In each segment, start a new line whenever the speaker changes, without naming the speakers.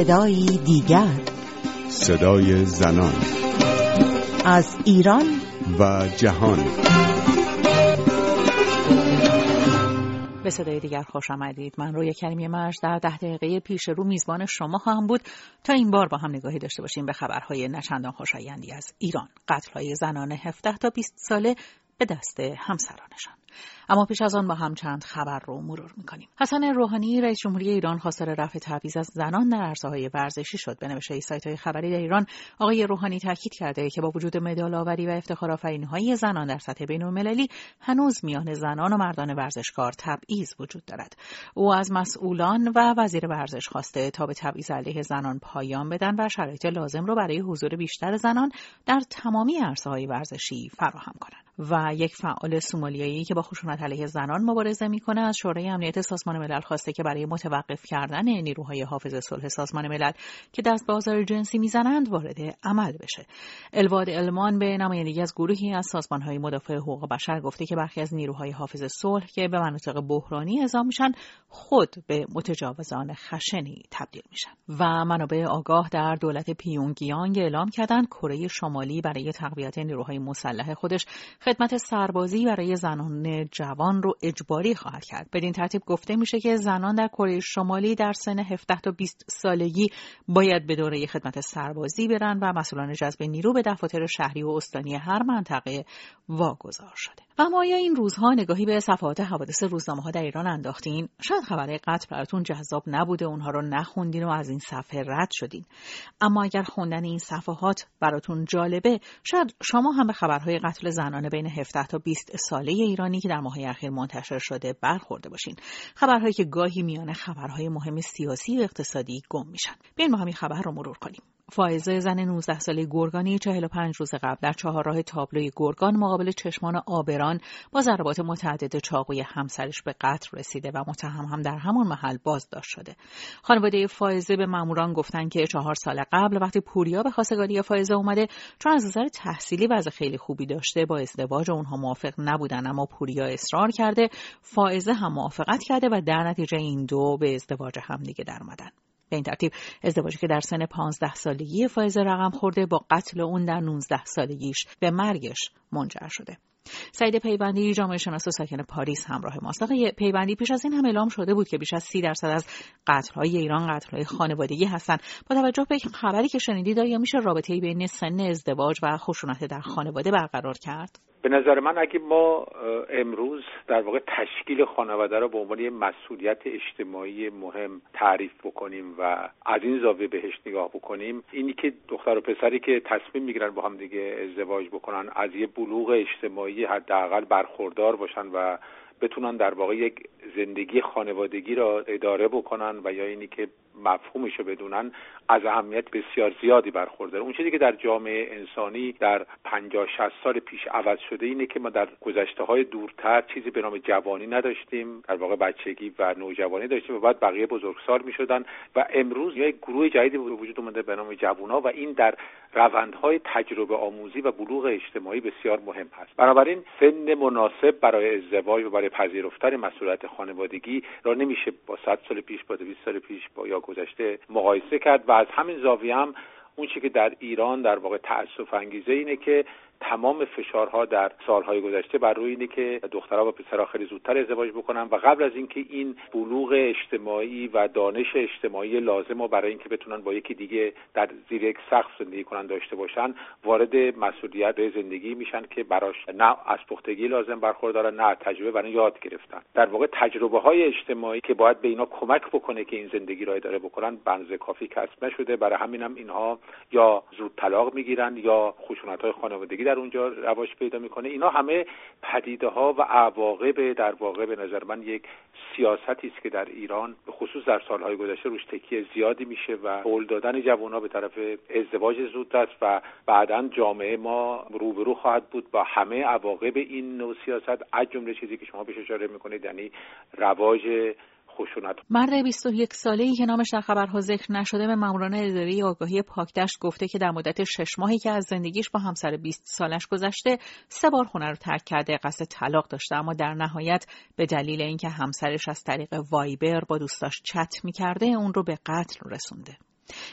صدایی دیگر.
صدای زنان.
از ایران.
و جهان.
به صدای دیگر خوش آمدید. من روی کلمی مرج در ده دقیقه پیش رو میزبان شما خواهم بود. تا این بار با هم نگاهی داشته باشیم به خبرهای نچندان خوشایندی از ایران. قتلهای زنان 17 تا 20 ساله به دست همسرانشان. اما پیش از آن با هم چند خبر رو مرور می‌کنیم. حسن روحانی رئیس جمهوری ایران خواستار رفع تبعیض از زنان در عرصه های ورزشی شد. به نوشته سایت های خبری در ایران آقای روحانی تاکید کرده که با وجود مدال آوری و افتخار های زنان در سطح بین المللی هنوز میان زنان و مردان ورزشکار تبعیض وجود دارد. او از مسئولان و وزیر ورزش خواسته تا به تبعیض علیه زنان پایان بدن و شرایط لازم رو برای حضور بیشتر زنان در تمامی عرصه های ورزشی فراهم کنند. و یک فعال سومالیایی که خشونت علیه زنان مبارزه می‌کنه. از شورای امنیت سازمان ملل خواسته که برای متوقف کردن نیروهای حافظ صلح سازمان ملل که دست بازار جنسی می‌زنند وارد عمل بشه. الواد المان به نمایندگی از گروهی از سازمانهای مدافع حقوق بشر گفته که برخی از نیروهای حافظ صلح که به مناطق بحرانی اعزام میشن خود به متجاوزان خشنی تبدیل میشن. و منابع آگاه در دولت پیونگیانگ اعلام کردند کره شمالی برای تقویت نیروهای مسلح خودش خدمت سربازی برای زنان جوان رو اجباری خواهد کرد. بدین ترتیب گفته میشه که زنان در کره شمالی در سن 17 تا 20 سالگی باید به دوره خدمت سربازی برن و مسئولان جذب نیرو به دفاتر شهری و استانی هر منطقه واگذار شده. و ما یا این روزها نگاهی به صفحات حوادث روزنامه ها در ایران انداختین؟ شاید خبرهای قتل براتون جذاب نبوده اونها رو نخوندین و از این صفحه رد شدین. اما اگر خوندن این صفحات براتون جالبه شاید شما هم به خبرهای قتل زنانه بین 17 تا 20 ساله ایرانی که در ماه اخیر منتشر شده برخورده باشین. خبرهایی که گاهی میانه خبرهای مهم سیاسی و اقتصادی گم میشن. بیاین ما همین خبر رو مرور کنیم. فائزه زن 19 ساله گرگانی 45 روز قبل در چهارراه تابلوی گرگان مقابل چشمان آبران با ضربات متعدد چاقوی همسرش به قتل رسیده و متهم هم در همان محل بازداشت شده. خانواده فائزه به ماموران گفتن که چهار سال قبل وقتی پوریا به خواستگاری فائزه اومده چون از نظر تحصیلی وضع خیلی خوبی داشته با ازدواج اونها موافق نبودن اما پوریا اصرار کرده فائزه هم موافقت کرده و در نتیجه این دو به ازدواج همدیگه در اومدن. به این ترتیب ازدواجی که در سن 15 سالگی فائزه رقم خورده با قتل اون در 19 سالگیش به مرگش منجر شده. سعید پیوندی جامعه شناس و ساکن پاریس همراه ماست. آقای پیوندی پیش از این هم اعلام شده بود که بیش از سی درصد از قتل‌های ایران قتل‌های خانوادگی هستند. با توجه به خبری که شنیدید آیا میشه رابطه‌ای بین سن ازدواج و خشونت در خانواده برقرار کرد؟
به نظر من اگه ما امروز در واقع تشکیل خانواده رو به عنوان یه مسئولیت اجتماعی مهم تعریف بکنیم و از این زاویه بهش نگاه بکنیم اینی که دختر و پسری که تصمیم می‌گیرن با هم دیگه ازدواج بکنن از یه بلوغ اجتماعی حداقل برخوردار باشن و بتونن در واقع یک زندگی خانوادگی را اداره بکنن و یا اینی که مفهومش رو بدونن از اهمیت بسیار زیادی برخورداره اون چیزی که در جامعه انسانی در 50 60 سال پیش عوض شده اینه که ما در گذشته های دورتر چیزی به نام جوانی نداشتیم. در واقع بچگی و نوجوانی داشتیم و بعد بقیه بزرگسال می‌شدن و امروز یک گروه جدیدی به وجود اومده به نام جوونا و این در روندهای تجربه آموزی و بلوغ اجتماعی بسیار مهم هست. بنابراین سن مناسب برای ازدواج و برای پذیرفتن مسئولیت خانوادگی را نمیشه با 100 سال پیش با 200 سال پیش با یا گذشته مقایسه کرد. و از همین زاویه هم اون چی که در ایران در واقع تأسف انگیزه اینه که تمام فشارها در سالهای گذشته بر روی اینه که دخترها و پسرها خیلی زودتر ازدواج بکنن و قبل از اینکه این بلوغ اجتماعی و دانش اجتماعی لازم و برای اینکه بتونن با یکی دیگه در زیر یک سقف زندگی کنن داشته باشن وارد مسئولیت زندگی میشن که براش نه از پختگی لازم برخوردارن نه تجربه برای یاد گرفتن. در واقع تجربه های اجتماعی که باید به اینا کمک بکنه که این زندگی را اداره بکنن بنز کافی کسب نشده. برای همینم اینها یا زود طلاق می‌گیرن یا خشونت های خانوادگی. در اونجا رواج پیدا می‌کنه اینا همه پدیده ها و عواقب در واقع به نظر من یک سیاستی است که در ایران به خصوص در سالهای گذشته روش تکیه زیادی میشه و قول دادن جوانها به طرف ازدواج زود است و بعدا جامعه ما روبرو خواهد بود با همه عواقب این نوع سیاست از جمله چیزی که شما بهش اشاره می‌کنید یعنی رواج خشونت.
مرد 21 ساله ای که نامش در خبرها ذکر نشده به ماموران اداره آگاهی پاکدشت گفته که در مدت شش ماهی که از زندگیش با همسر 20 سالش گذشته سه بار خونه رو ترک کرده قصد طلاق داشته اما در نهایت به دلیل اینکه همسرش از طریق وایبر با دوستاش چت می‌کرده اون رو به قتل رسونده.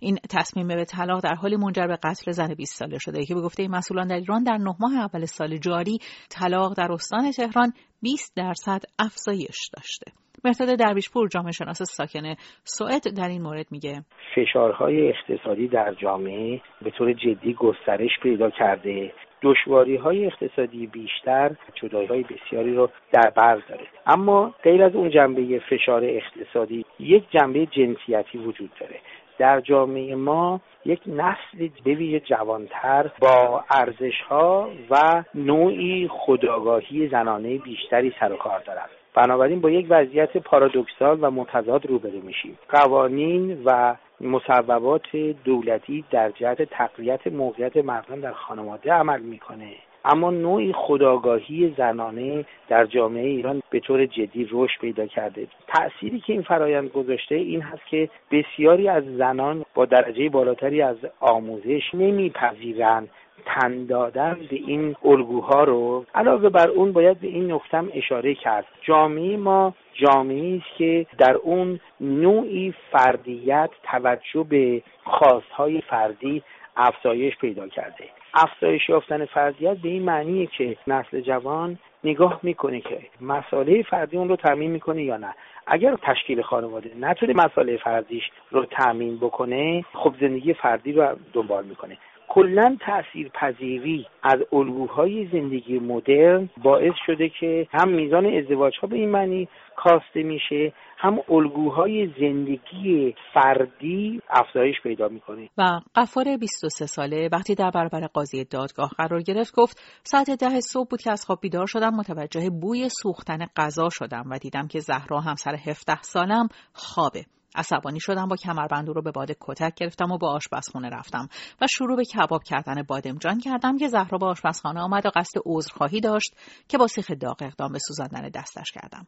این تصمیم به طلاق در حالی منجر به قتل زن 20 ساله شده. که به گفته مسئولان در ایران در نه ماه اول سال جاری طلاق در استان تهران 20 درصد افزایش داشته. مهداد درویشپور جامعه شناس ساکن سوئد در این مورد میگه.
فشارهای اقتصادی در جامعه به طور جدی گسترش پیدا کرده. دشواری های اقتصادی بیشتر جدایی های بسیاری رو در بر داره. اما غیر از اون جنبه فشار اقتصادی یک جنبه جنسیتی وجود داره. در جامعه ما یک نسل به ویژه جوانتر با ارزش ها و نوعی خداگاهی زنانه بیشتری سر و کار دارند بنابراین با یک وضعیت پارادوکسال و متضاد روبرو میشیم. قوانین و مصوبات دولتی در جهت تقویت موقعیت مردان در خانواده عمل می‌کنه. اما نوعی خداگاهی زنانه در جامعه ایران به طور جدی رشد پیدا کرده. تأثیری که این فرایند گذاشته این هست که بسیاری از زنان با درجه بالاتری از آموزش نمیپذیرند. تن دادن به این الگوها رو علاوه بر اون باید به این نکتم اشاره کرد. جامعه ما جامعه است که در اون نوعی فردیت توجه به خواستهای فردی افزایش پیدا کرده. افزایش یافتن فردیت به این معنیه که نسل جوان نگاه می‌کنه که مسئله فردی اون رو تعمین می‌کنه یا نه. اگر تشکیل خانواده نتونه مسئله فردیش رو تعمین بکنه خب زندگی فردی رو دنبال می‌کنه. کلا تأثیر پذیری از الگوهای زندگی مدرن باعث شده که هم میزان ازدواج ها به این معنی کاسته میشه هم الگوهای زندگی فردی افزایش پیدا می‌کنه.
و قفار 23 ساله وقتی در برابر قاضی دادگاه قرار گرفت گفت ساعت ده صبح بود که از خواب بیدار شدم متوجه بوی سوختن غذا شدم و دیدم که زهرا همسر 17 سالم خوابه. عصبانی شدم با کمربند رو به باد کتک گرفتم و به آشپزخونه رفتم و شروع به کباب کردن بادمجان کردم که زهرا به آشپزخانه آمد و قصد عذرخواهی داشت که با سیخ داغ اقدام به سوزاندن دستش کردم.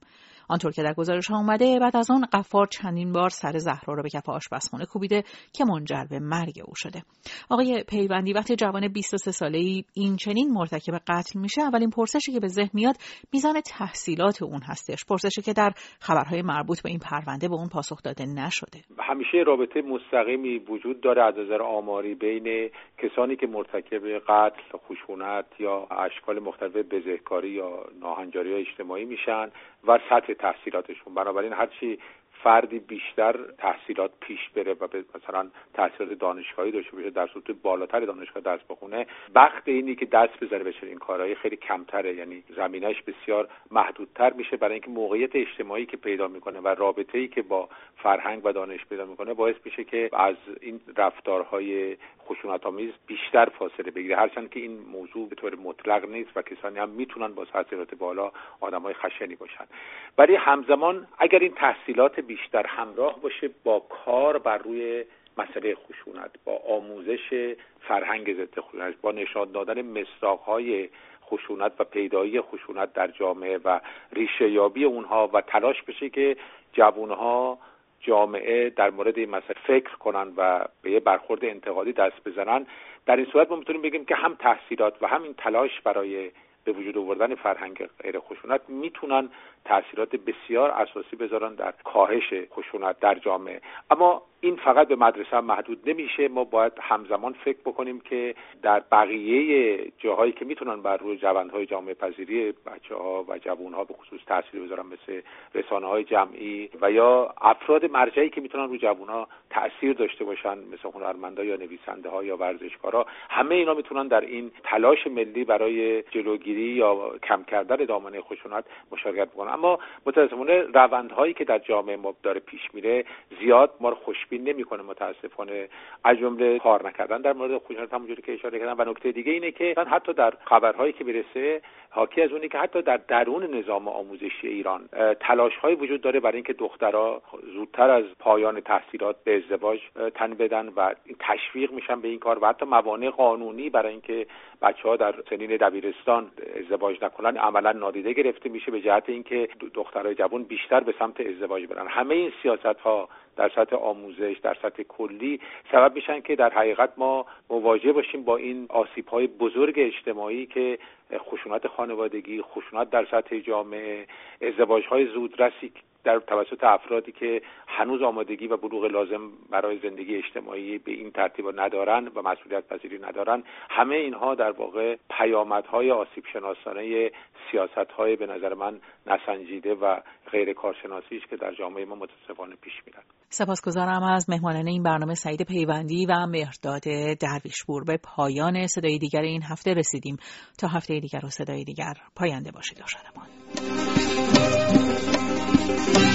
آنطور که در گزارش آمده بعد از آن قفار چندین بار سر زهرا را به کف آشپزخانه کوبیده که منجر به مرگ او شده. آقای پیوندی وقتی جوان 23 ساله ای این چنین مرتکب قتل میشه اولین پرسشی که به ذهن میاد میزان تحصیلات اون هستش. پرسشی که در خبرهای مربوط به این پرونده به اون پاسخ داده نشده.
همیشه رابطه مستقیمی وجود داره از نظر آماری بین کسانی که مرتکب قتل خشونت یا اشکال مختلف بزهکاری یا ناهنجاری اجتماعی میشن. و سطح تحصیلاتشون. بنابراین هرچی فردی بیشتر تحصیلات پیش بره و به مثلا تحصیلات دانشگاهی داشته باشه در صورت بالاتر دانشگاه درس بخونه وقت اینی که دست بذاره به این کارهای خیلی کمتره. یعنی زمینش بسیار محدودتر میشه برای اینکه موقعیت اجتماعی که پیدا می‌کنه و رابطه ای که با فرهنگ و دانش پیدا می‌کنه باعث میشه که از این رفتارهای خشونت آمیز بیشتر فاصله بگیره. هرچند که این موضوع به طور مطلق نیست و کسانی هم می‌تونن با تحصیلات بالا آدمای خشنی باشن. ولی همزمان اگر این تحصیلات بیشتر همراه باشه با کار بر روی مسئله خشونت با آموزش فرهنگ ضد خشونت با نشان دادن مصداقهای خشونت و پیدایی خشونت در جامعه و ریشه یابی اونها و تلاش بشه که جوانها جامعه در مورد این مسئله فکر کنن و به یه برخورد انتقادی دست بزنن. در این صورت ما می‌تونیم بگیم که هم تحصیلات و همین تلاش برای به وجود آوردن فرهنگ غیر خشونت می‌تونن تاثیرات بسیار اساسی بذارن در کاهش خشونت در جامعه. اما این فقط به مدرسه محدود نمیشه. ما باید همزمان فکر بکنیم که در بقیه جاهایی که می‌تونن بر روی جوانهای جامعه پذیری بچه ها و جوان ها به خصوص تاثیر بذارن مثل رسانه های جمعی و یا افراد مرجعی که می‌تونن روی جوان ها تاثیر داشته باشن مثل هنرمندا یا نویسنده ها یا ورزشکارا همه اینا می‌تونن در این تلاش ملی برای جلوگیری یا کم کردن دامنه خشونت مشارکت بکنن. اما متاسفانه روندهایی که در جامعه ما داره پیش میره زیاد ما رو نمی‌کنه متاسفانه از جمله کار نکردن. در مورد خشونت همونجوری که اشاره کردم و نکته دیگه اینه که حتی در خبرهایی که می‌رسه حاکی از اونی که حتی در درون نظام آموزشی ایران تلاش های وجود داره برای اینکه دخترها زودتر از پایان تحصیلات به ازدواج تن بدن و تشویق میشن به این کار و حتی موانع قانونی برای اینکه بچه ها در سنین دبیرستان ازدواج نکنن عملا نادیده گرفته میشه به جهت اینکه دخترای جوان بیشتر به سمت ازدواج برن. همه این سیاست ها در سطح آموزش در سطح کلی سبب میشن که در حقیقت ما مواجه باشیم با این آسیب های بزرگ اجتماعی که خشونت خانوادگی خشونت در سطح جامعه ازدواج های زودرسی در توسط افرادی که هنوز آمادگی و بلوغ لازم برای زندگی اجتماعی به این ترتیب ندارن و مسئولیت پذیری ندارن همه اینها در واقع پیامدهای آسیب شناسانه سیاست های به نظر من نسنجیده و غیر کارشناسی است که در جامعه ما متاسفانه پیش میرن.
سپاسگزارم از مهمانان این برنامه سعید پیوندی و مهرداد درویشپور. به پایان صدای دیگر این هفته رسیدیم. تا هفته دیگر و صدای دیگر پاینده باشید و Thank you.